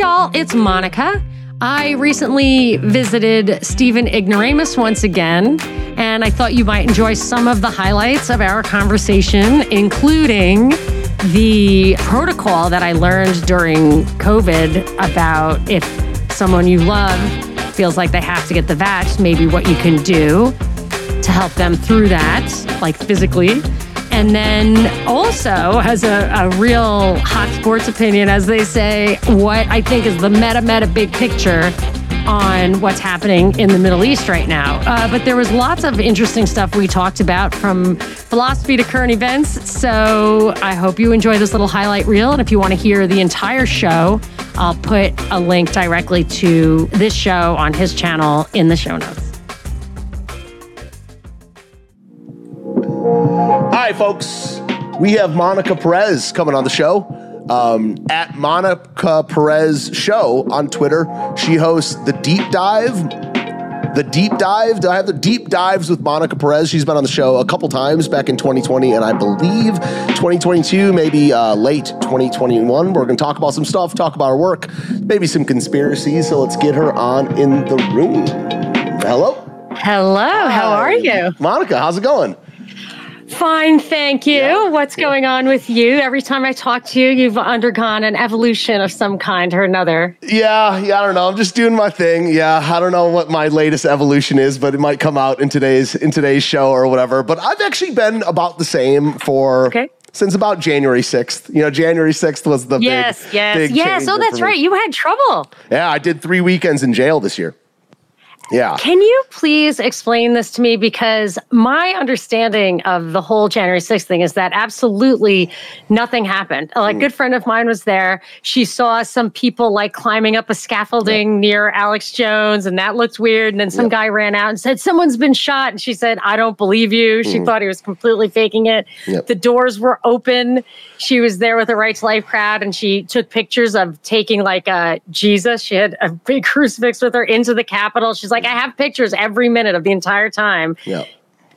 y'all, it's Monica. I recently visited Stephen Ignoramus once again, and I thought you might enjoy some of the highlights of our conversation, including the protocol that I learned during COVID about if someone you love feels like they have to get the vax, maybe what you can do to help them through that, like physically. And then also has a, a real hot sports opinion, as they say, what I think is the meta meta big picture on what's happening in the Middle East right now. Uh, but there was lots of interesting stuff we talked about from philosophy to current events. So I hope you enjoy this little highlight reel. And if you want to hear the entire show, I'll put a link directly to this show on his channel in the show notes. Hi, folks. We have Monica Perez coming on the show. Um, at Monica Perez Show on Twitter. She hosts the Deep Dive. The Deep Dive. I have the Deep Dives with Monica Perez. She's been on the show a couple times back in 2020 and I believe 2022, maybe uh, late 2021. We're going to talk about some stuff, talk about her work, maybe some conspiracies. So let's get her on in the room. Hello. Hello, how are you? Monica, how's it going? Fine, thank you. Yeah. What's going on with you? Every time I talk to you, you've undergone an evolution of some kind or another. Yeah, yeah, I don't know. I'm just doing my thing. Yeah, I don't know what my latest evolution is, but it might come out in today's in today's show or whatever. But I've actually been about the same for Okay. since about January 6th. You know, January 6th was the Yes, big, yes, big yes. Oh, that's right. You had trouble. Yeah, I did three weekends in jail this year. Yeah. Can you please explain this to me? Because my understanding of the whole January 6th thing is that absolutely nothing happened. Like, a good friend of mine was there. She saw some people like climbing up a scaffolding near Alex Jones, and that looked weird. And then some guy ran out and said, Someone's been shot. And she said, I don't believe you. She thought he was completely faking it. Yep. The doors were open. She was there with a Right to Life crowd, and she took pictures of taking like uh, Jesus. She had a big crucifix with her into the Capitol. She's like, I have pictures every minute of the entire time. Yeah.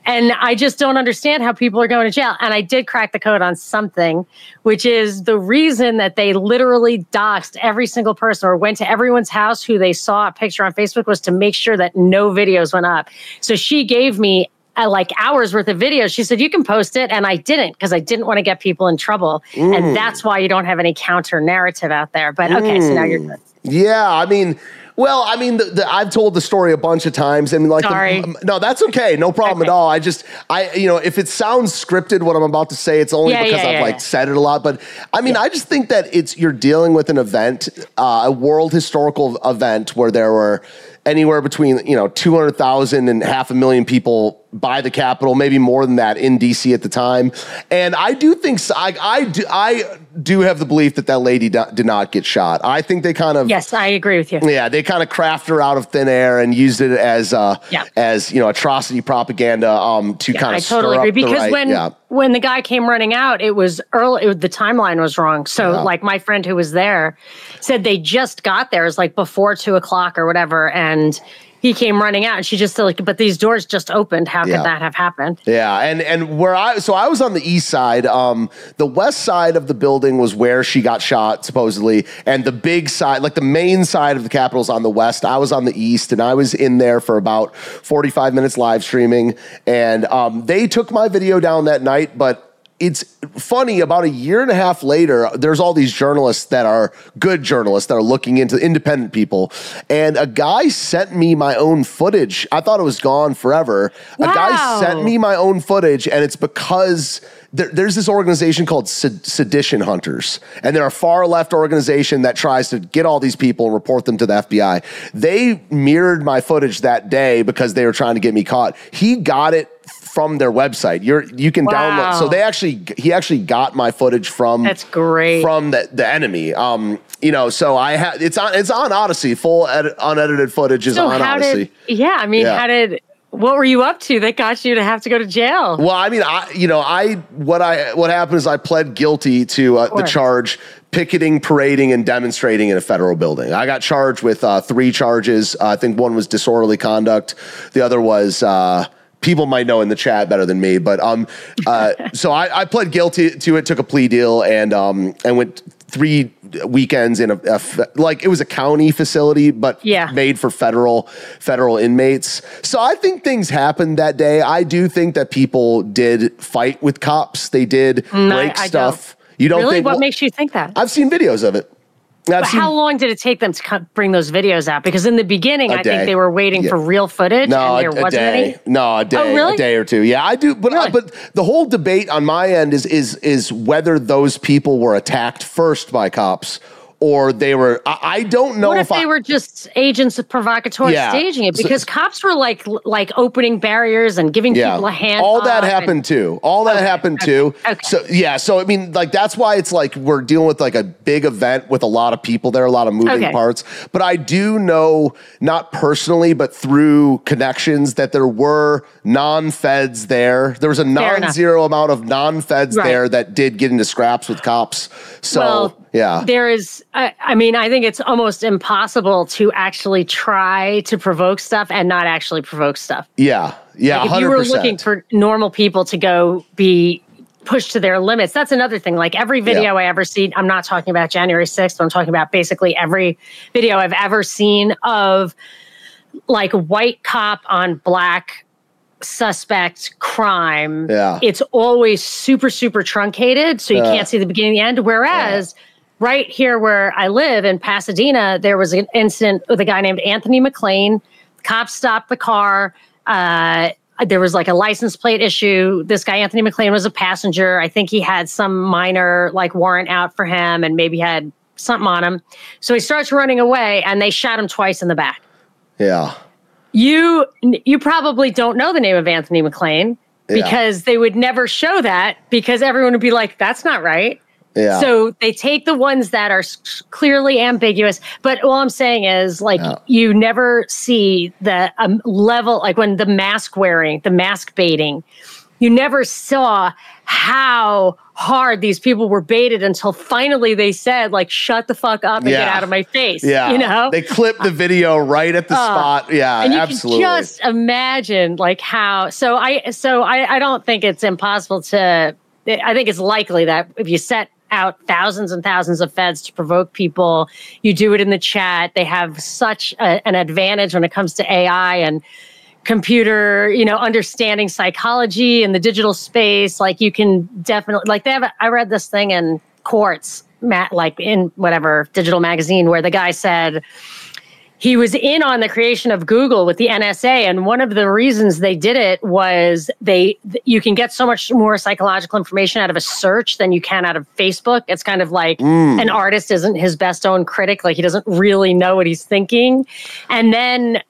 And I just don't understand how people are going to jail. And I did crack the code on something, which is the reason that they literally doxed every single person or went to everyone's house who they saw a picture on Facebook was to make sure that no videos went up. So she gave me uh, like hours worth of videos. She said, You can post it. And I didn't because I didn't want to get people in trouble. And that's why you don't have any counter narrative out there. But okay, so now you're good. Yeah, I mean, well, I mean, the, the, I've told the story a bunch of times. and like, the- Sorry. no, that's okay, no problem Okay. at all. I just, I, you know, if it sounds scripted, what I'm about to say, it's only Yeah, because yeah, I've yeah, like said it a lot. But I mean, I just think that it's you're dealing with an event, uh, a world historical event where there were anywhere between you know 200,000 and half a million people by the Capitol, maybe more than that in DC at the time. And I do think I, I do I do have the belief that that lady do- did not get shot. I think they kind of Yes, I agree with you. yeah, they kind of craft her out of thin air and used it as uh, Yeah. as you know atrocity propaganda um, to kind of I totally agree because right- when yeah. when the guy came running out, it was early. It, the timeline was wrong. So, Yeah. like my friend who was there said, they just got there. It was like before two o'clock or whatever, and he came running out, and she just said, like, "But these doors just opened. How Yeah. could that have happened?" Yeah, and and where I so I was on the east side. Um, the west side of the building was where she got shot supposedly, and the big side, like the main side of the Capitol's on the west. I was on the east, and I was in there for about forty five minutes live streaming, and um, they took my video down that night, but. It's funny, about a year and a half later, there's all these journalists that are good journalists that are looking into independent people. And a guy sent me my own footage. I thought it was gone forever. A guy sent me my own footage, and it's because there, there's this organization called Sed- Sedition Hunters, and they're a far left organization that tries to get all these people and report them to the FBI. They mirrored my footage that day because they were trying to get me caught. He got it from their website. You're you can download. So they actually he actually got my footage from That's great. from the, the enemy. Um, you know, so I had it's on it's on Odysee. Full edit, unedited footage is so on how Odysee. did? Yeah, I mean, Yeah. how did? What were you up to that got you to have to go to jail? Well, I mean, I you know, I what I what happened is I pled guilty to uh, the charge picketing, parading, and demonstrating in a federal building. I got charged with uh, three charges. Uh, I think one was disorderly conduct. The other was. Uh, People might know in the chat better than me, but um, uh, so I, I pled guilty to it, took a plea deal, and um, and went three weekends in a, a like it was a county facility, but Yeah. made for federal federal inmates. So I think things happened that day. I do think that people did fight with cops. They did Mm, I- break I stuff. You don't really? think? what well, makes you think that? I've seen videos of it. But seen, how long did it take them to bring those videos out? Because in the beginning, I think they were waiting Yeah. for real footage, no, and there a, a wasn't day. any. No, a day. oh, really? A day or two. Yeah, I do. But uh, Really? but the whole debate on my end is is is whether those people were attacked first by cops or they were. I, I don't know What if if they I, were just agents of provocateur Yeah. staging it? So- Because cops were like like opening barriers and giving people a hand. All that up and- happened too. All that happened too. okay. So yeah, so I mean, like that's why it's like we're dealing with like a big event with a lot of people there, a lot of moving Okay. parts. But I do know, not personally, but through connections, that there were non-feds there. There was a non-zero amount of non-feds Right. there that did get into scraps with cops. So well, yeah. there is. I, I mean, I think it's almost impossible to actually try to provoke stuff and not actually provoke stuff. Yeah. Yeah. Like if 100%. you were looking for normal people to go be pushed to their limits, that's another thing. Like every video I ever see, I'm not talking about January 6th, I'm talking about basically every video I've ever seen of like white cop on black suspect crime. Yeah. It's always super, super truncated. So you Yeah. can't see the beginning and the end. Whereas right here where I live in Pasadena, there was an incident with a guy named Anthony McClain. Cops stopped the car. Uh, there was like a license plate issue. This guy, Anthony McClain, was a passenger. I think he had some minor like warrant out for him and maybe had something on him. So he starts running away and they shot him twice in the back. yeah. You you probably don't know the name of Anthony McClain Yeah. because they would never show that because everyone would be like, that's not right. Yeah. So they take the ones that are clearly ambiguous. But all I'm saying is, like, Yeah. you never see the um, level, like when the mask wearing, the mask baiting, you never saw how hard these people were baited until finally they said, like, shut the fuck up and get out of my face. yeah. You know? They clipped the video right at the spot. Yeah. and you absolutely. can just imagine like how so i so I, I don't think it's impossible to i think it's likely that if you set out thousands and thousands of feds to provoke people. You do it in the chat. They have such a, an advantage when it comes to ai and computer you know understanding psychology in the digital space. Like you can definitely like they have i read this thing in courts Matt, like in whatever digital magazine where the guy said he was in on the creation of Google with the NSA, and one of the reasons they did it was they you can get so much more psychological information out of a search than you can out of Facebook. It's kind of like mm. an artist isn't his best own critic; like he doesn't really know what he's thinking, and then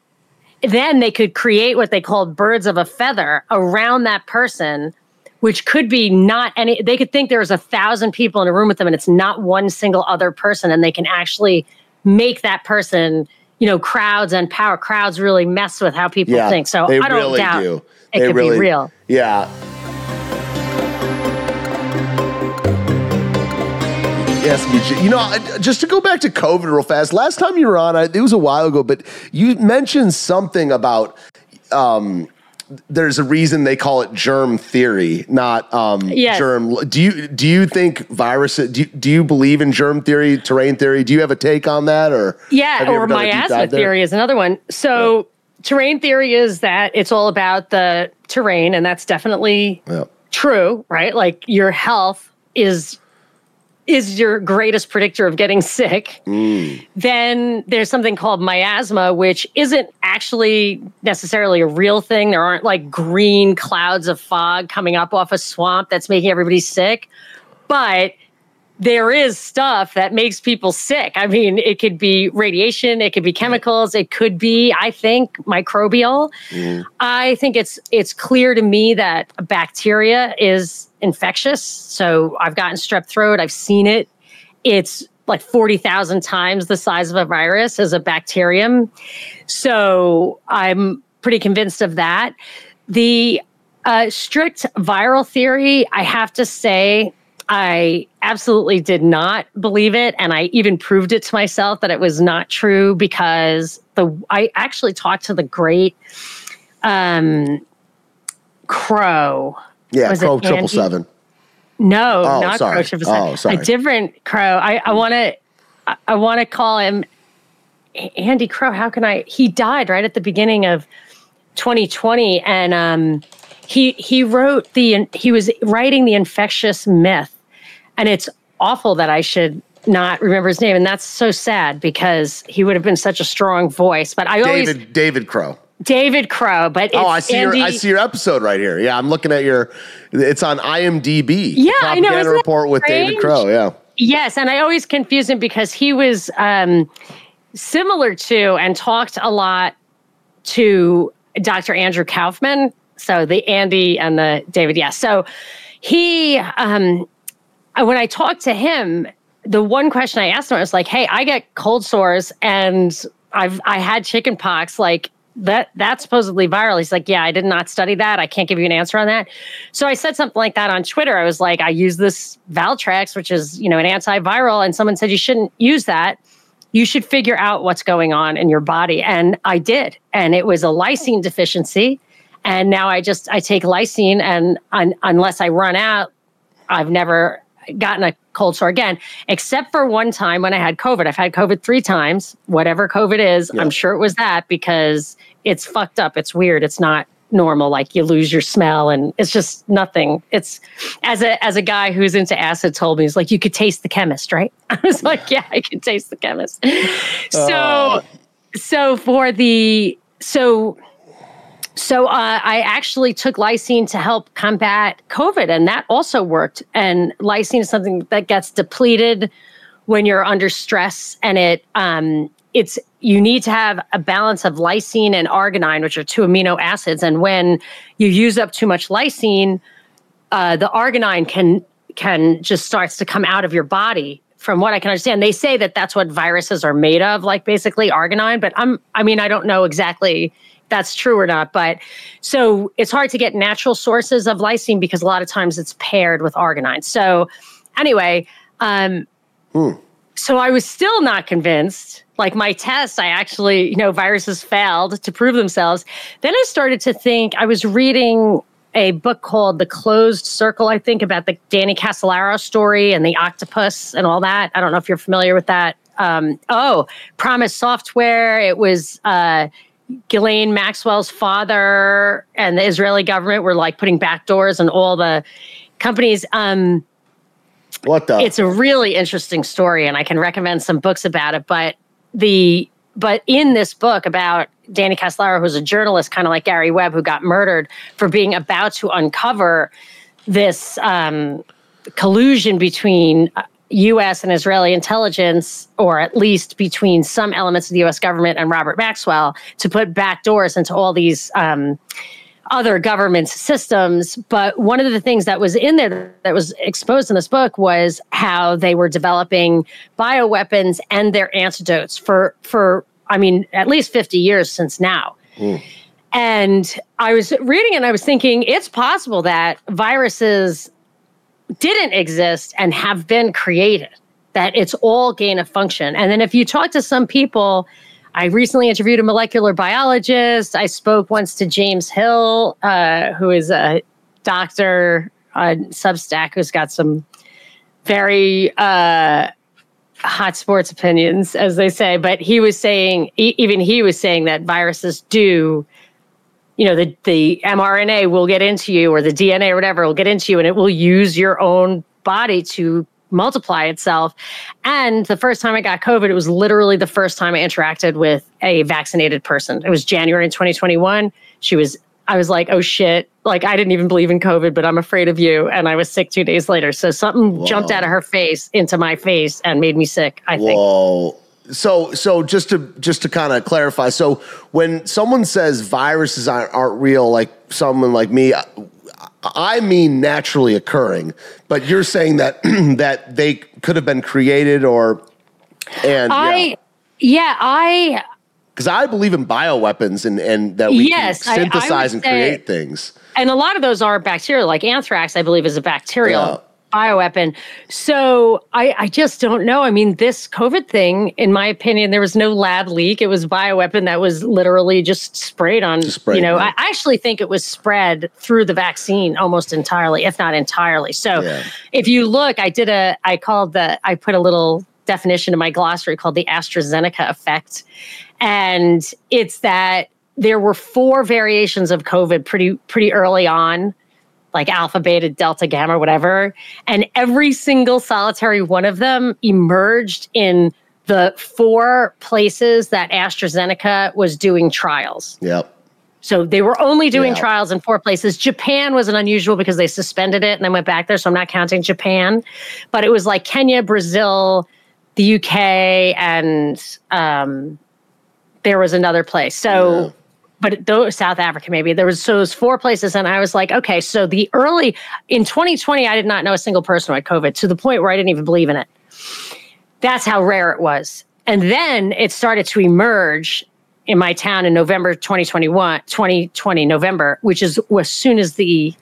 then they could create what they called birds of a feather around that person which could be not any they could think there's a thousand people in a room with them and it's not one single other person and they can actually make that person you know crowds and power crowds really mess with how people yeah, think so i don't really doubt do. it They could really- be real Yeah. Yes. You know, just to go back to COVID real fast. Last time you were on, it was a while ago, but you mentioned something about um, there's a reason they call it germ theory, not um, Yes. germ. Do you do you think viruses? Do you, do you believe in germ theory, terrain theory? Do you have a take on that, or Yeah, or miasma theory is another one. So terrain theory is that it's all about the terrain, and that's definitely Yeah. true, right? Like your health is is your greatest predictor of getting sick. Mm. Then there's something called miasma, which isn't actually necessarily a real thing. There aren't like green clouds of fog coming up off a swamp that's making everybody sick. But there is stuff that makes people sick. I mean, it could be radiation, it could be chemicals, it could be, I think, microbial. Mm. I think it's it's clear to me that bacteria is infectious. So I've gotten strep throat, I've seen it. It's like 40,000 times the size of a virus as a bacterium. So I'm pretty convinced of that. The uh, strict viral theory, I have to say, I absolutely did not believe it. And I even proved it to myself that it was not true because the I actually talked to the great um, Crow. Yeah, Crow triple seven. No, oh, not sorry. Crow triple seven. Oh, sorry. A different Crow. I, I wanna I wanna call him Andy Crow. How can I he died right at the beginning of 2020 and um he he wrote the he was writing the infectious myth and it's awful that i should not remember his name and that's so sad because he would have been such a strong voice but i david always david crowe David Crowe, but oh, I see Andy, your I see your episode right here. Yeah, I'm looking at your. It's on IMDb. Yeah, I know. Propaganda report with David Crowe. Yeah. Yes, and I always confuse him because he was um, similar to and talked a lot to Dr. Andrew Kaufman, so the Andy and the David, yes. So he, um, when I talked to him, the one question I asked him was like, "Hey, I get cold sores and I've I had chicken pox. Like that that's supposedly viral." He's like, "Yeah, I did not study that. I can't give you an answer on that." So I said something like that on Twitter. I was like, "I use this Valtrex, which is you know an antiviral," and someone said you shouldn't use that. You should figure out what's going on in your body, and I did, and it was a lysine deficiency and now I just I take lysine, and un, unless I run out, I've never gotten a cold sore again, except for one time when I had COVID. I've had COVID three times. Whatever COVID is, yeah. I'm sure it was that because it's fucked up. It's weird. It's not normal like you lose your smell and it's just nothing it's as a as a guy who's into acid told me he's like you could taste the chemist right i was like yeah i can taste the chemist so uh. so for the so so uh, I actually took lysine to help combat COVID, and that also worked. And lysine is something that gets depleted when you're under stress, and it um, it's you need to have a balance of lysine and arginine, which are two amino acids. And when you use up too much lysine, uh, the arginine can can just starts to come out of your body from what I can understand, they say that that's what viruses are made of, like basically arginine. But I'm, I mean, I don't know exactly that's true or not. But so it's hard to get natural sources of lysine because a lot of times it's paired with arginine. So anyway, um, mm. so I was still not convinced. Like my test, I actually, you know, viruses failed to prove themselves. Then I started to think, I was reading a book called The Closed Circle, I think, about the Danny Casolaro story and the octopus and all that. I don't know if you're familiar with that. Um, oh, PROMIS Software. It was uh, Ghislaine Maxwell's father and the Israeli government were like putting backdoors on all the companies. Um, what the? It's a really interesting story, and I can recommend some books about it. But the but in this book about Danny Casolaro, who's a journalist, kind of like Gary Webb, who got murdered for being about to uncover this um, collusion between uh, US and Israeli intelligence, or at least between some elements of the US government and Robert Maxwell, to put backdoors into all these um, other governments' systems. But one of the things that was in there that was exposed in this book was how they were developing bioweapons and their antidotes for, for I mean, at least 50 years since now. Mm. And I was reading and I was thinking it's possible that viruses didn't exist and have been created, that it's all gain of function. And then if you talk to some people, I recently interviewed a molecular biologist. I spoke once to James Hill, uh, who is a doctor on Substack who's got some very uh, hot sports opinions, as they say. But he was saying, even he was saying that viruses do you know the the mRNA will get into you or the DNA or whatever will get into you and it will use your own body to multiply itself. And the first time I got COVID, it was literally the first time I interacted with a vaccinated person. It was January in 2021. She was I was like, oh shit. Like, I didn't even believe in COVID, but I'm afraid of you. And I was sick two days later. So something Whoa. jumped out of her face into my face and made me sick, I think. Whoa. So, so just to just to kind of clarify, so when someone says viruses aren't, aren't real, like someone like me, I mean naturally occurring, but you're saying that that they could have been created or and I yeah, yeah I because I believe in bioweapons and, and that we yes, can synthesize I, I and say, create things. And a lot of those are bacterial, like anthrax, I believe, is a bacterial yeah. Bioweapon. So I, I just don't know. I mean, this COVID thing, in my opinion, there was no lab leak. It was bioweapon that was literally just sprayed on. Just sprayed, you know, I actually think it was spread through the vaccine almost entirely, if not entirely. So yeah. if you look, I did a, I called the, I put a little definition in my glossary called the AstraZeneca effect. And it's that there were four variations of COVID pretty pretty early on, like alpha, beta, delta, gamma, whatever. And every single solitary one of them emerged in the four places that AstraZeneca was doing trials. Yep. So they were only doing trials in four places. Japan was an unusual because they suspended it and then went back there. So I'm not counting Japan. But it was like Kenya, Brazil, the UK, and um, there was another place. So, yeah. But those South Africa maybe there was so those four places, and I was like, okay, so the early in 2020, I did not know a single person who had COVID to the point where I didn't even believe in it. That's how rare it was. And then it started to emerge in my town in November 2021, 2020 November, which is as soon as the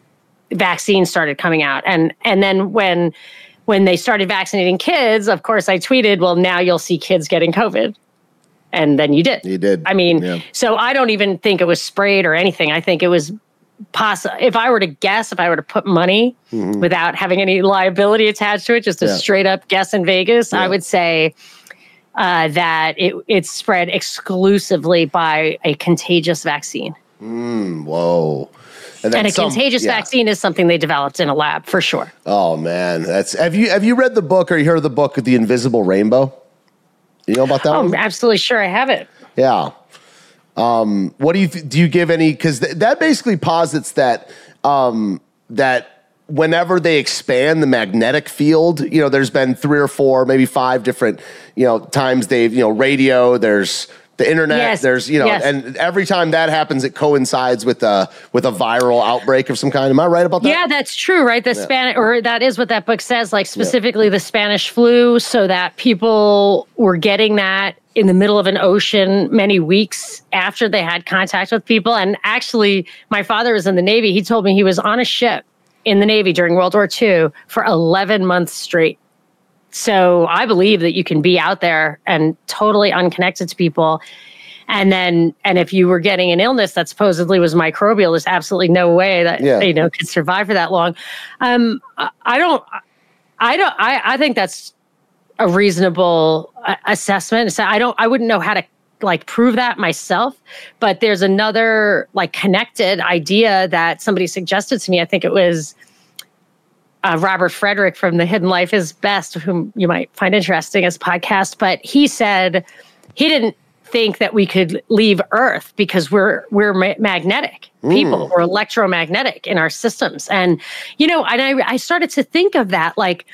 vaccine started coming out. And and then when when they started vaccinating kids, of course I tweeted, well, now you'll see kids getting COVID and then you did. You did. I mean, yeah. so I don't even think it was sprayed or anything. I think it was possible. If I were to guess, if I were to put money mm-hmm. without having any liability attached to it, just a yeah. straight up guess in Vegas, yeah. I would say uh, that it it's spread exclusively by a contagious vaccine. Mm, whoa. And, and a some, contagious yeah. vaccine is something they developed in a lab for sure. Oh man, that's have you have you read the book or you heard the book The Invisible Rainbow? You know about that? I'm absolutely sure I have it. Yeah. Um, what do you do? You give any? Because th- that basically posits that um, that whenever they expand the magnetic field, you know, there's been three or four, maybe five different, you know, times they've you know radio. There's the internet. Yes. There's you know, yes. and every time that happens, it coincides with a with a viral outbreak of some kind. Am I right about that? Yeah, that's true. Right, the yeah. Spanish or that is what that book says. Like specifically yeah. the Spanish flu, so that people were getting that in the middle of an ocean many weeks after they had contact with people. And actually, my father was in the Navy. He told me he was on a ship in the Navy during World War II for 11 months straight so I believe that you can be out there and totally unconnected to people. And then, and if you were getting an illness that supposedly was microbial, there's absolutely no way that yeah. you know could survive for that long. Um, I don't, I don't, I, I think that's a reasonable uh, assessment. So I don't, I wouldn't know how to like prove that myself, but there's another like connected idea that somebody suggested to me. I think it was uh, Robert Frederick from The Hidden Life is Best, whom you might find interesting as podcast, but he said he didn't think that we could leave Earth because we're we're ma- magnetic people, mm. we're electromagnetic in our systems, and you know, and I I started to think of that like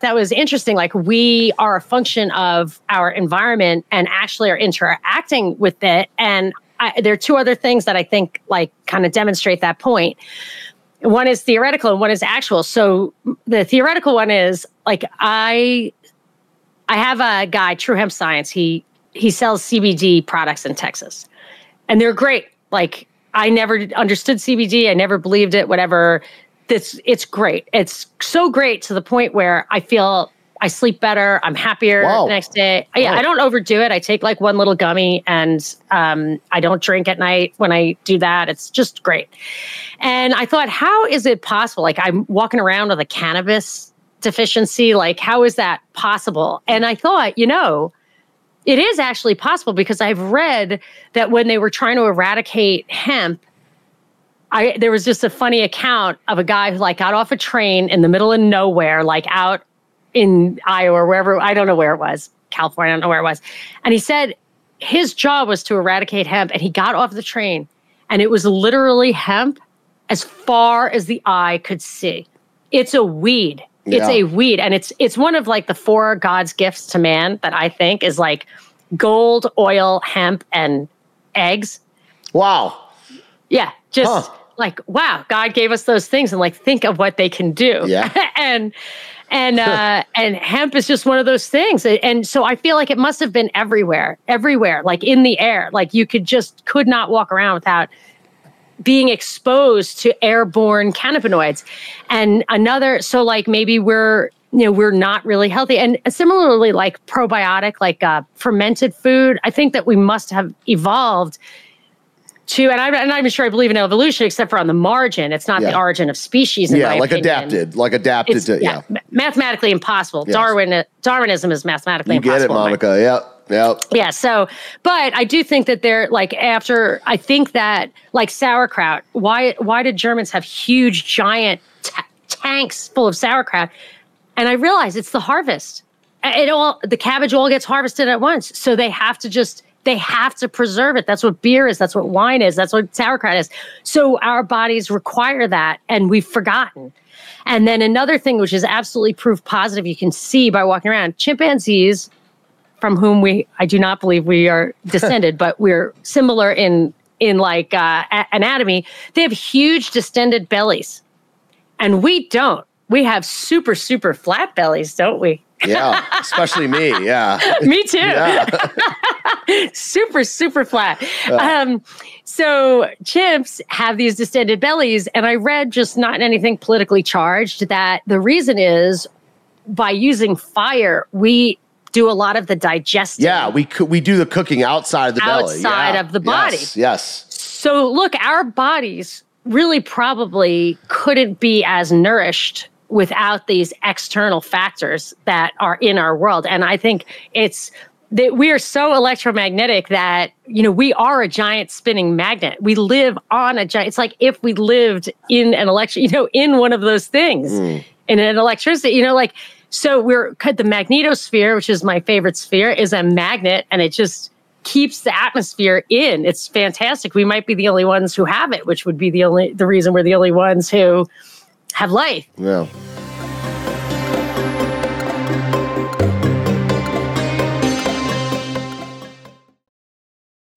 that was interesting. Like we are a function of our environment and actually are interacting with it. And I, there are two other things that I think like kind of demonstrate that point one is theoretical and one is actual. So the theoretical one is like I I have a guy, True Hemp Science. He he sells CBD products in Texas. And they're great. Like I never understood CBD. I never believed it, whatever. This it's great. It's so great to the point where I feel I sleep better. I'm happier wow. the next day. Yeah. I don't overdo it. I take like one little gummy and um, I don't drink at night when I do that. It's just great. And I thought, how is it possible? Like I'm walking around with a cannabis deficiency. Like, how is that possible? And I thought, you know, it is actually possible because I've read that when they were trying to eradicate hemp, I, there was just a funny account of a guy who like got off a train in the middle of nowhere, like out in Iowa or wherever, I don't know where it was, California, I don't know where it was. And he said his job was to eradicate hemp and he got off the train and it was literally hemp as far as the eye could see. It's a weed. It's a weed, and it's it's one of like the four God's gifts to man that I think is like gold, oil, hemp, and eggs. Wow. Yeah, just Huh. like wow, God gave us those things, and like think of what they can do. Yeah. and and uh, and hemp is just one of those things, and so I feel like it must have been everywhere, everywhere, like in the air, like you could just could not walk around without being exposed to airborne cannabinoids. And another so like maybe we're you know we're not really healthy. And similarly like probiotic like uh, fermented food i think that we must have evolved to and I'm, I'm not even sure i believe in evolution except for on the margin it's not the origin of species in Yeah, like opinion. adapted, like adapted it's to yeah, yeah. ma- mathematically impossible Yes. darwin uh, darwinism is mathematically You get it, impossible in my Monica. Yep. Yep. yeah. So, but I do think that they're like after. I think that like sauerkraut. Why? Why did Germans have huge, giant ta- tanks full of sauerkraut? And I realize it's the harvest. It all the cabbage all gets harvested at once, so they have to just they have to preserve it. That's what beer is. That's what wine is. That's what sauerkraut is. So our bodies require that, and we've forgotten. And then another thing, which is absolutely proof positive, you can see by walking around, chimpanzees from whom we I do not believe we are descended, but we're similar in in like uh, anatomy. They have huge distended bellies, and we don't. We have super super flat bellies, don't we? Yeah. Especially me. Yeah. Me too. Yeah. super super flat. Um, so chimps have these distended bellies, and I read just not anything politically charged that the reason is by using fire we do a lot of the digesting. Yeah. We coo- we do the cooking outside of the belly. Outside Yeah. of the body. Yes. yes. So, look, our bodies really probably couldn't be as nourished without these external factors that are in our world. And I think it's that we are so electromagnetic that, you know, we are a giant spinning magnet. We live on a giant, it's like if we lived in an electric, you know, in one of those things, hmm. in an electricity, you know, like, so we're the magnetosphere, which is my favorite sphere, is a magnet and it just keeps the atmosphere in. It's fantastic. We might be the only ones who have it, which would be the only the reason we're the only ones who have life. Yeah.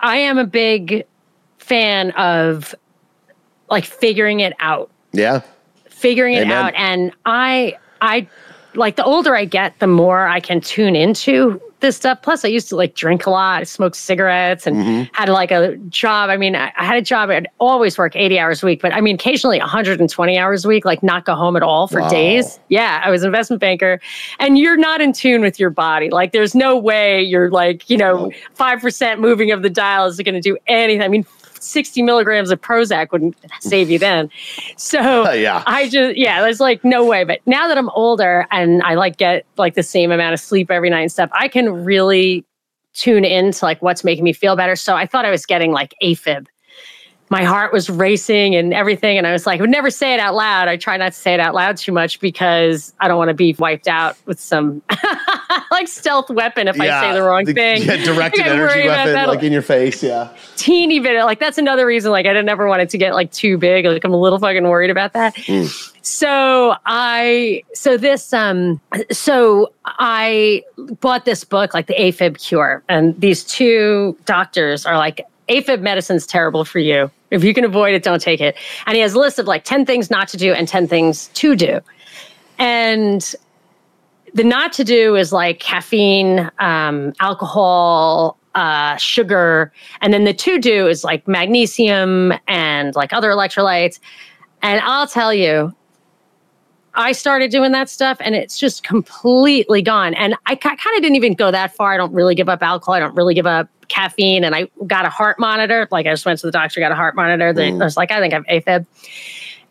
I am a big fan of like figuring it out. Yeah. Figuring it Amen. out and I I like the older I get, the more I can tune into this stuff. Plus, I used to like drink a lot, I smoked cigarettes, and Mm-hmm. had like a job. I mean, I, I had a job. I'd always work 80 hours a week, but I mean, occasionally 120 hours a week, like not go home at all for Wow. days. Yeah, I was an investment banker, and you're not in tune with your body. Like, there's no way you're like, you know, five percent moving of the dial is going to do anything. I mean. 60 milligrams of Prozac wouldn't save you then. So Yeah. I just yeah, there's like no way. But now that I'm older and I like get like the same amount of sleep every night and stuff, I can really tune into like what's making me feel better. So I thought I was getting like AFib. My heart was racing and everything. And I was like, I would never say it out loud. I try not to say it out loud too much because I don't want to be wiped out with some like stealth weapon if I say the wrong thing. Yeah, directed I gotta worry energy weapon, that. like in your face. Yeah. teeny bit like that's another reason like I didn't ever want it to get like too big. Like I'm a little fucking worried about that. So I so this um so I bought this book like the AFib cure and these two doctors are like AFib medicine's terrible for you. If you can avoid it, don't take it. And he has a list of like 10 things not to do and 10 things to do. And the not to do is like caffeine, um, alcohol, uh, sugar, and then the to do is like magnesium and like other electrolytes. And I'll tell you, I started doing that stuff and it's just completely gone. And I, kind of didn't even go that far. I don't really give up alcohol. I don't really give up caffeine. And I got a heart monitor. Like I just went to the doctor, got a heart monitor. Mm. I was like, I think I have AFib.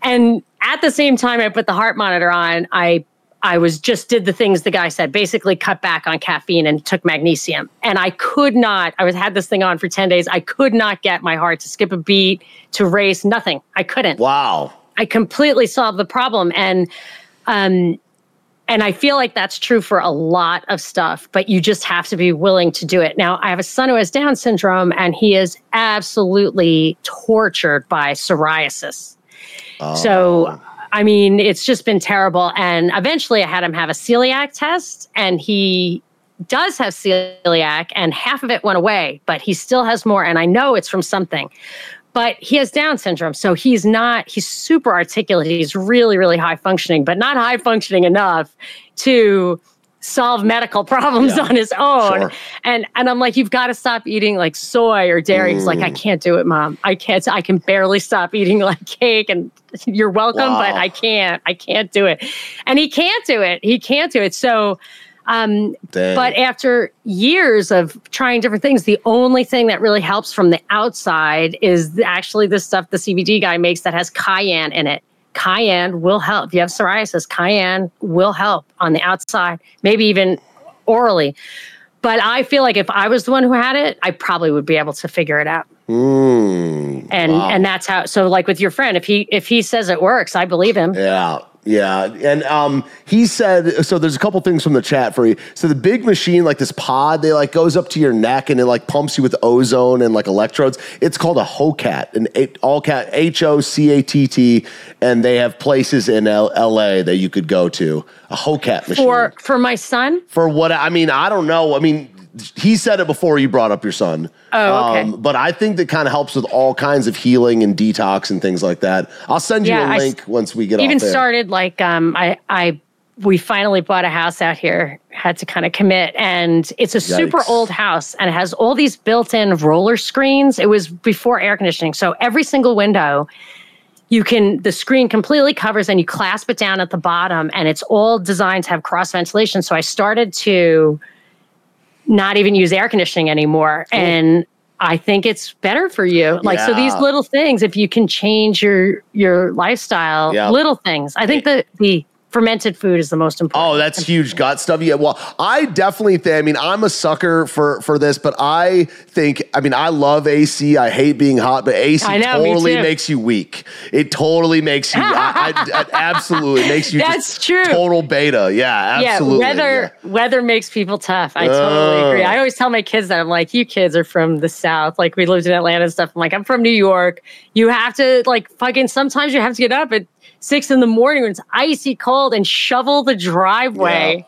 And at the same time I put the heart monitor on, I I was just did the things the guy said, basically cut back on caffeine and took magnesium. And I could not, I was had this thing on for 10 days. I could not get my heart to skip a beat, to race, nothing. I couldn't. Wow. I completely solved the problem. And um and I feel like that's true for a lot of stuff, but you just have to be willing to do it. Now, I have a son who has Down syndrome, and he is absolutely tortured by psoriasis. Oh. So I mean, it's just been terrible. And eventually I had him have a celiac test, and he does have celiac, and half of it went away, but he still has more. And I know it's from something. But he has Down syndrome. So he's not, he's super articulate. He's really, really high functioning, but not high functioning enough to solve medical problems yeah, on his own. Sure. And and I'm like, you've got to stop eating like soy or dairy. Mm. He's like, I mm. can't do it, mom. I can't. I can barely stop eating like cake. And you're welcome, wow. but I can't. I can't do it. And he can't do it. He can't do it. So. Um, but after years of trying different things, the only thing that really helps from the outside is actually the stuff the CBD guy makes that has cayenne in it cayenne will help. If you have psoriasis, cayenne will help on the outside, maybe even orally. But I feel like if I was the one who had it, I probably would be able to figure it out. Mm, and wow. and that's how. So like with your friend, if he if he says it works, I believe him. Yeah. Yeah, and um, he said so. There's a couple things from the chat for you. So the big machine, like this pod, they like goes up to your neck and it like pumps you with ozone and like electrodes. It's called a HOCATT, an all cat H O C A T T, and they have places in L- L.A. that you could go to. A HOCATT machine for for my son. For what I mean, I don't know. I mean, he said it before you brought up your son. Oh, okay. Um, but I think that kind of helps with all kinds of healing and detox and things like that. I'll send you yeah, a link I once we get even started like um, I I we finally bought a house out here had to kind of commit and it's a Yikes. super old house and it has all these built-in roller screens it was before air conditioning so every single window you can the screen completely covers and you clasp it down at the bottom and it's all designed to have cross ventilation so i started to not even use air conditioning anymore. Cool. And I think it's better for you. Like yeah. so these little things, if you can change your your lifestyle, little things. I think that the fermented food is the most important. Oh, that's huge gut stuff. Yeah. Well, I definitely think, I mean, I'm a sucker for, for this, but I think, I mean, I love AC. I hate being hot, but AC know, totally makes you weak. It totally makes you, I, I, I, absolutely makes you that's true. total beta. Yeah, absolutely. Yeah, weather, yeah. weather makes people tough. I totally uh, agree. I always tell my kids that I'm like, you kids are from the South. Like we lived in Atlanta and stuff. I'm like, I'm from New York. You have to like fucking, sometimes you have to get up at six in the morning when it's icy cold and shovel the driveway.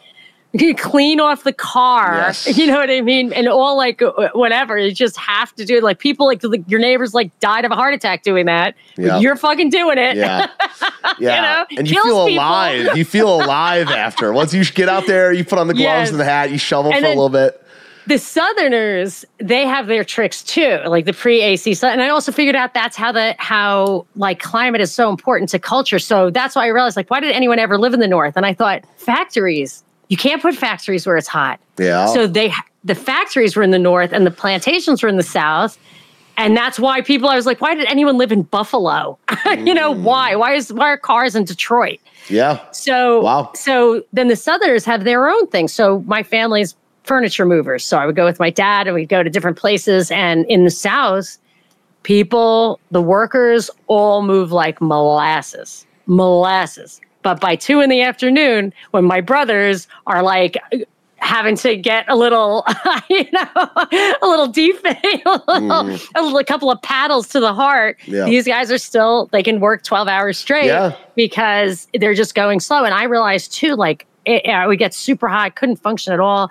Yeah. clean off the car. Yes. You know what I mean? And all like uh, whatever. You just have to do it. Like people like, your neighbors like died of a heart attack doing that. You're fucking doing it. Yeah. Yeah. you know? And you feel people. alive. you feel alive after. Once you get out there, you put on the gloves yes. and the hat, you shovel and for then, a little bit the Southerners, they have their tricks too, like the pre-AC. And I also figured out that's how the how like climate is so important to culture. So that's why I realized like, why did anyone ever live in the North? And I thought factories. You can't put factories where it's hot. Yeah. So they the factories were in the North and the plantations were in the South. And that's why people, I was like, why did anyone live in Buffalo? you know, mm. why? Why is why are cars in Detroit? Yeah. So wow. So then the Southerners have their own thing. So my family's furniture movers. So I would go with my dad and we'd go to different places. And in the South, people, the workers all move like molasses, molasses. But by two in the afternoon, when my brothers are like having to get a little, you know, a little defect, a, little, mm. a, little, a couple of paddles to the heart. Yeah. These guys are still, they can work 12 hours straight yeah. because they're just going slow. And I realized too, like, it, I would get super hot, couldn't function at all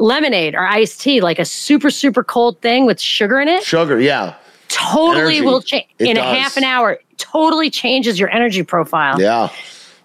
lemonade or iced tea, like a super, super cold thing with sugar in it. Sugar, yeah. Totally energy. will change in does. a half an hour. Totally changes your energy profile. Yeah.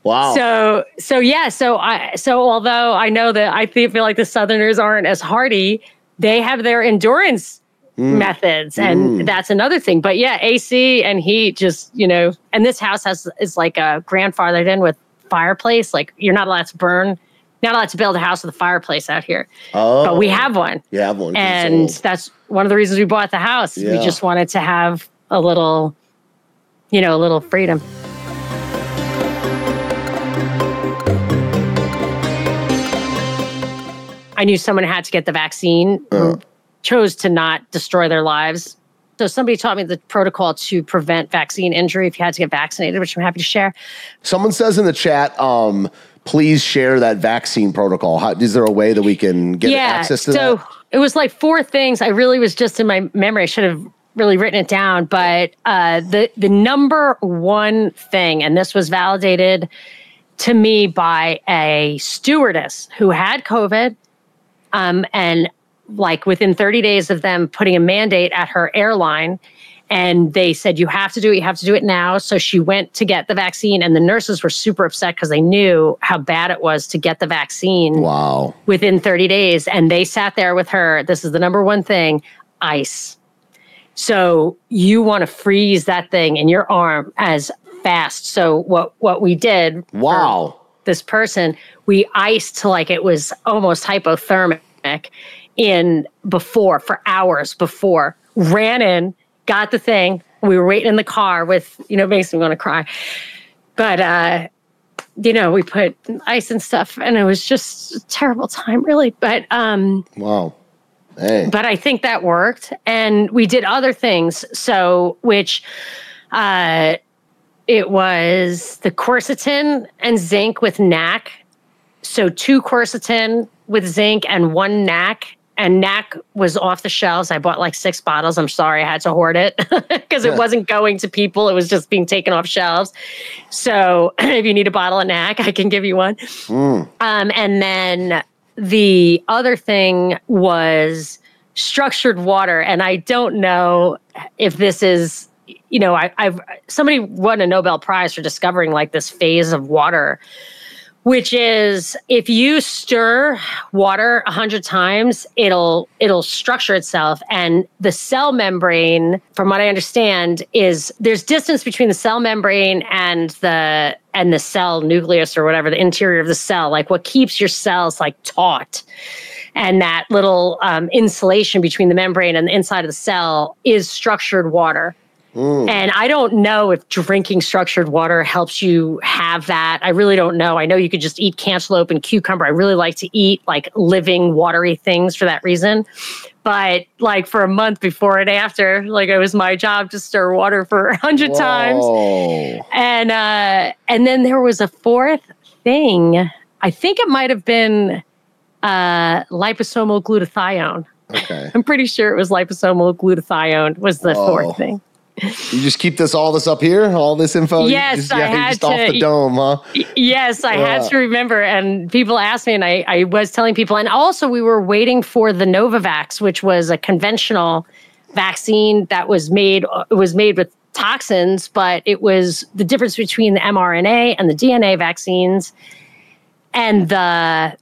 Wow. So so yeah, so I so although I know that I feel like the Southerners aren't as hardy, they have their endurance mm. methods, and mm. that's another thing. But yeah, AC and heat just you know, and this house has is like a grandfathered in with fireplace. Like you're not allowed to burn, not allowed to build a house with a fireplace out here. Oh, But we have one. You have one. And that's one of the reasons we bought the house. Yeah. We just wanted to have a little, you know, a little freedom. I knew someone had to get the vaccine who chose to not destroy their lives. So somebody taught me the protocol to prevent vaccine injury if you had to get vaccinated, which I'm happy to share. Someone says in the chat, um, please share that vaccine protocol. How, is there a way that we can get access to that? so that? it was like four things. I really was just in my memory. I should have really written it down. But uh, the the number one thing, and this was validated to me by a stewardess who had COVID, um, and like within 30 days of them putting a mandate at her airline. And they said, You have to do it. You have to do it now. So she went to get the vaccine, and the nurses were super upset because they knew how bad it was to get the vaccine Wow. within 30 days and they sat there with her this is the number one thing ice so you want to freeze that thing in your arm as fast so what what we did Wow. this person we iced to like it was almost hypothermic in before for hours before ran in got the thing we were waiting in the car with you know makes me want to cry but uh you know we put ice and stuff and it was just a terrible time really but um Wow. Hey. but I think that worked. And we did other things. So, which uh, it was the quercetin and zinc with NAC. So, two quercetin with zinc and one NAC. And NAC was off the shelves. I bought like six bottles. I'm sorry, I had to hoard it because it wasn't going to people. It was just being taken off shelves. So, if you need a bottle of NAC, I can give you one. Um, and then the other thing was structured water. And I don't know if this is, you know, I, I've somebody won a Nobel Prize for discovering like this phase of water, which is if you stir water a hundred times, it'll it'll structure itself. And the cell membrane, from what I understand, is there's distance between the cell membrane and the and the cell nucleus or whatever, the interior of the cell, like what keeps your cells like taut. And that little um, insulation between the membrane and the inside of the cell is structured water. And I don't know if drinking structured water helps you have that. I really don't know. I know you could just eat cantaloupe and cucumber. I really like to eat like living watery things for that reason. But like for a month before and after, like it was my job to stir water for a hundred times. And uh and then there was a fourth thing. I think it might have been uh liposomal glutathione. Okay. I'm pretty sure it was liposomal glutathione was the fourth thing. You just keep this all this up here, all this info. Yes, just, I yeah, you're had just off to- the dome, huh? Yes, I had to remember. And people asked me, and I, I was telling people. And also, we were waiting for the Novavax, which was a conventional vaccine that was made. It was made with toxins, but it was the difference between the mRNA and the DNA vaccines, and the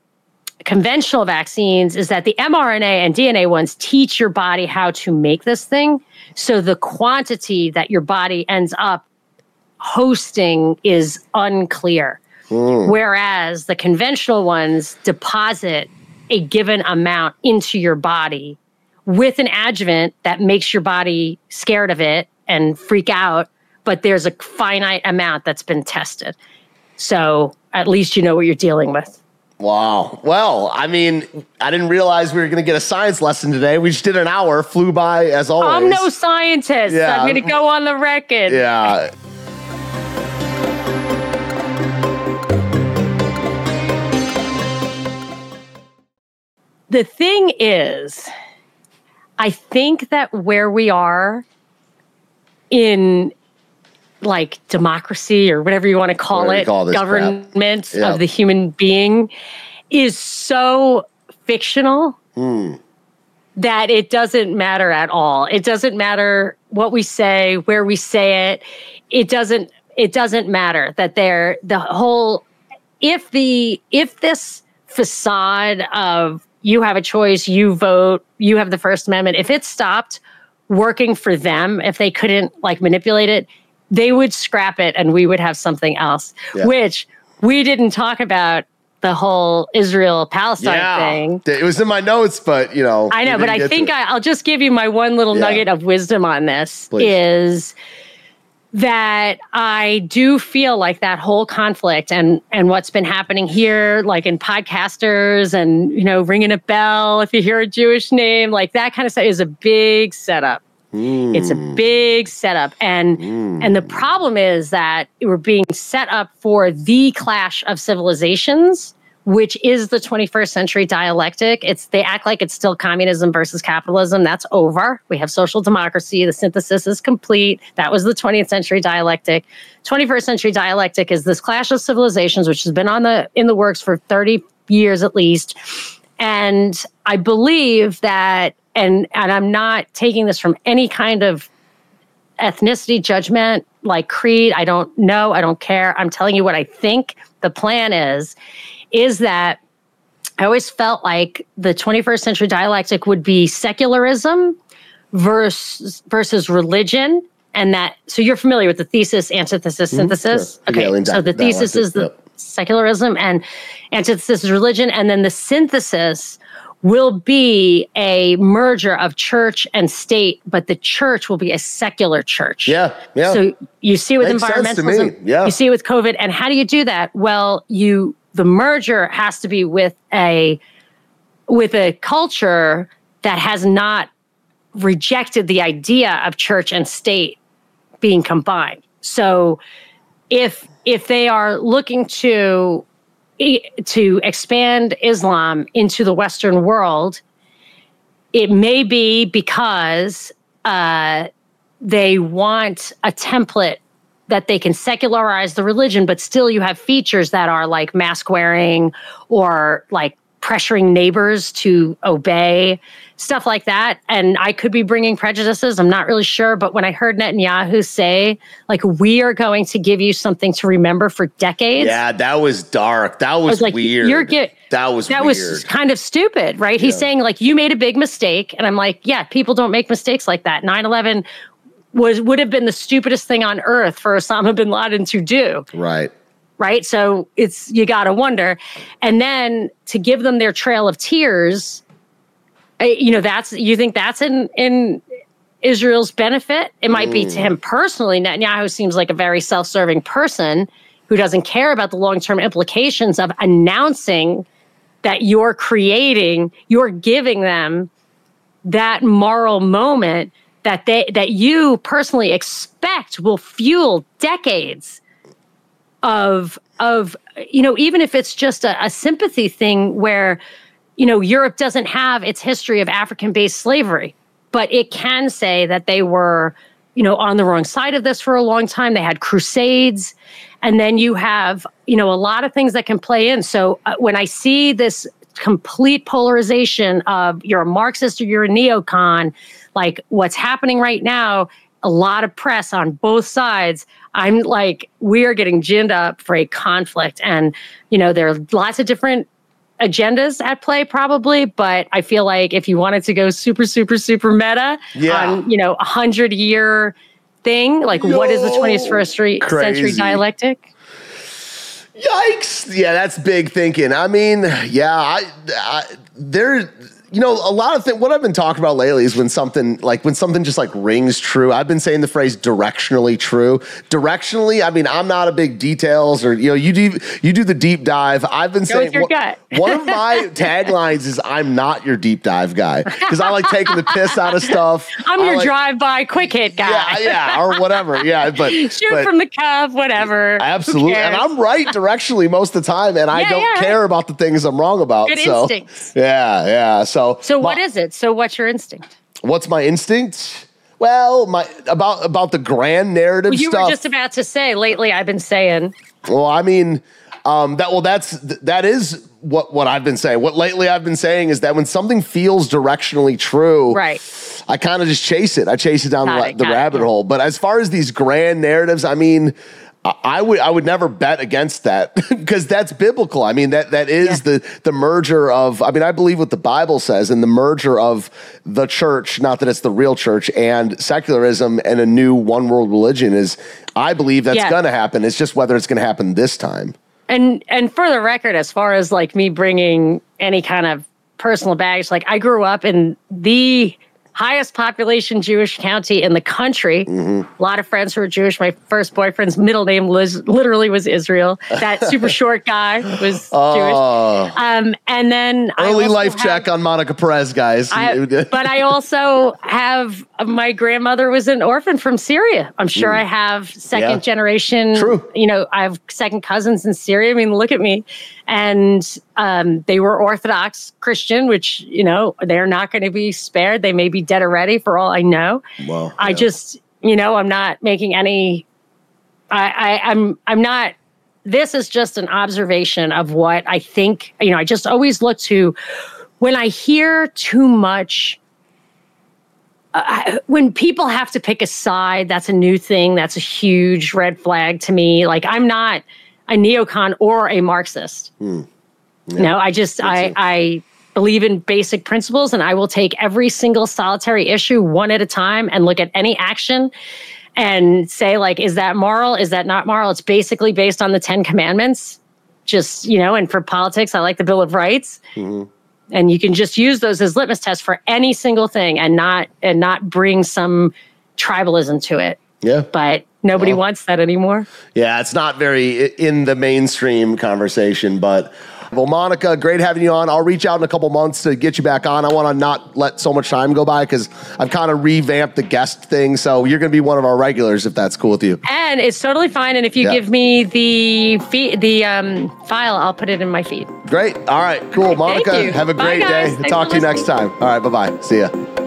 conventional vaccines is that the mRNA and DNA ones teach your body how to make this thing. So the quantity that your body ends up hosting is unclear. Hmm. Whereas the conventional ones deposit a given amount into your body with an adjuvant that makes your body scared of it and freak out, but there's a finite amount that's been tested. So at least you know what you're dealing with. Wow. Well, I mean, I didn't realize we were going to get a science lesson today. We just did an hour, flew by as always. I'm no scientist. Yeah. I'm going to go on the record. Yeah. The thing is, I think that where we are in like democracy or whatever you want to call Whatever it, call government Yeah. of the human being is so fictional Hmm. that it doesn't matter at all. It doesn't matter what we say, where we say it. It doesn't it doesn't matter that they're the whole if the if this facade of you have a choice, you vote, you have the first amendment, if it stopped working for them, if they couldn't like manipulate it, they would scrap it and we would have something else, Yeah. which we didn't talk about the whole Israel Palestine thing. It was in my notes, but you know. I know, but I think. I, I'll just give you my one little Yeah. nugget of wisdom on this Please. is that I do feel like that whole conflict and and what's been happening here, like in podcasters and you know ringing a bell if you hear a Jewish name, like that kind of stuff is a big setup. It's a hmm. big setup, and hmm. and the problem is that we're being set up for the clash of civilizations, which is the 21st century dialectic. It's they act like it's still communism versus capitalism. That's over. We have social democracy. The synthesis is complete. That was the 20th century dialectic. 21st century dialectic is this clash of civilizations, which has been on the in the works for 30 years at least. And I believe that, and and I'm not taking this from any kind of ethnicity judgment, like creed. I don't know. I don't care. I'm telling you what I think the plan is, is that I always felt like the 21st century dialectic would be secularism versus versus religion. And that so you're familiar with the thesis, antithesis, synthesis. Mm-hmm. sure. Okay. Hegelian so the thesis is the yep. secularism and antithesis is religion. And then the synthesis will be a merger of church and state, but the church will be a secular church. Yeah, yeah. So you see with Makes sense to me, environmentalism, yeah. you see with COVID, and how do you do that? Well, you the merger has to be with a with a culture that has not rejected the idea of church and state being combined. So if if they are looking to to expand Islam into the Western world, it may be because uh, they want a template that they can secularize the religion, but still you have features that are like mask wearing or like pressuring neighbors to obey, stuff like that. And I could be bringing prejudices. I'm not really sure. But when I heard Netanyahu say, like, we are going to give you something to remember for decades. Yeah, that was dark. That was, was like, weird. You're get, that was that weird. was kind of stupid, right? He's saying like you made a big mistake, and I'm like, yeah, people don't make mistakes like that. 9/11 was would have been the stupidest thing on earth for Osama bin Laden to do, right. right? So it's you got to wonder, and then to give them their trail of tears, you know, that's you think that's in in Israel's benefit. It might be to mm. him personally. Netanyahu seems like a very self-serving person who doesn't care about the long-term implications of announcing that you're creating, you're giving them that moral moment that they that you personally expect will fuel decades of of you know even if it's just a, a sympathy thing where you know Europe doesn't have its history of African based slavery, but it can say that they were you know on the wrong side of this for a long time. They had crusades, and then you have you know a lot of things that can play in. So uh, when I see this complete polarization of you're a Marxist or you're a neocon, like what's happening right now, a lot of press on both sides. I'm like, we are getting ginned up for a conflict. And, you know, there are lots of different agendas at play probably, but I feel like if you wanted to go super, super, super meta Yeah. on, you know, a hundred year thing, like what is the 21st century, century dialectic? Yikes! Yeah, that's big thinking. I mean, yeah, I, I there. You know, a lot of things. What I've been talking about lately is when something like when something just like rings true. I've been saying the phrase directionally true. Directionally, I mean, I'm not a big details or you know, you do you do the deep dive. I've been Go saying your one- gut. one of my taglines is I'm not your deep dive guy because I like taking the piss out of stuff. I'm I your like- drive by quick hit guy. Yeah, yeah, or whatever. Yeah, but Shoot but- from the cuff, whatever. Absolutely. And? I'm right directionally most of the time, and I don't yeah, care about the things I'm wrong about. Good so, instincts. Yeah, yeah. So, So what my- is it? So what's your instinct? what's my instinct? Well, my about about the grand narrative You stuff. were just about to say lately I've been saying well, I mean, um, that well, that's that is what what I've been saying. What lately I've been saying is that when something feels directionally true, right. I kind of just chase it. I chase it down Got the, it, the got it, rabbit hole. But as far as these grand narratives, I mean, I, would I would never bet against that because that's biblical. I mean that that is Yeah. the the merger of. I mean, I believe what the Bible says and the merger of the church. Not that it's the real church and secularism and a new one world religion is. I believe that's Yeah. going to happen. It's just whether it's going to happen this time. and and for the record, as far as like me bringing any kind of personal baggage, like I grew up in the highest population Jewish county in the country. A lot of friends who are Jewish. My first boyfriend's middle name was literally was Israel. That super short guy was Oh. Jewish. Um, and then I Early life have- check on Monica Perez, guys. I, but I also have my grandmother was an orphan from Syria. I'm sure I have second Mm. Yeah. generation. True. You know, I have second cousins in Syria. I mean, look at me. And um, they were Orthodox Christian, which, you know, they're not going to be spared. They may be dead already for all I know. Well, I yeah. just, you know, I'm not making any. I, I, I'm, I'm not. This is just an observation of what I think. You know, I just always look to when I hear too much. Uh, when people have to pick a side, that's a new thing. That's a huge red flag to me. Like I'm not a neocon or a Marxist. Hmm. No, I just I I believe in basic principles and I will take every single solitary issue one at a time and look at any action and say like is that moral? Is that not moral? It's basically based on the 10 commandments. Just you know and for politics I like the bill of rights. Mm-hmm. And you can just use those as litmus tests for any single thing and not and not bring some tribalism to it. Yeah. but nobody wants that anymore Yeah, it's not very in the mainstream conversation, but well, Monica, great having you on. I'll reach out in a couple months to get you back on. I want to not let so much time go by because I've kind of revamped the guest thing. So you're going to be one of our regulars if that's cool with you. and it's totally fine and if you Yeah. give me the feed the um, file i'll put it in my feed Great. All right, cool. Monica, have a great day. Talk to you next time. All right, bye bye. See ya.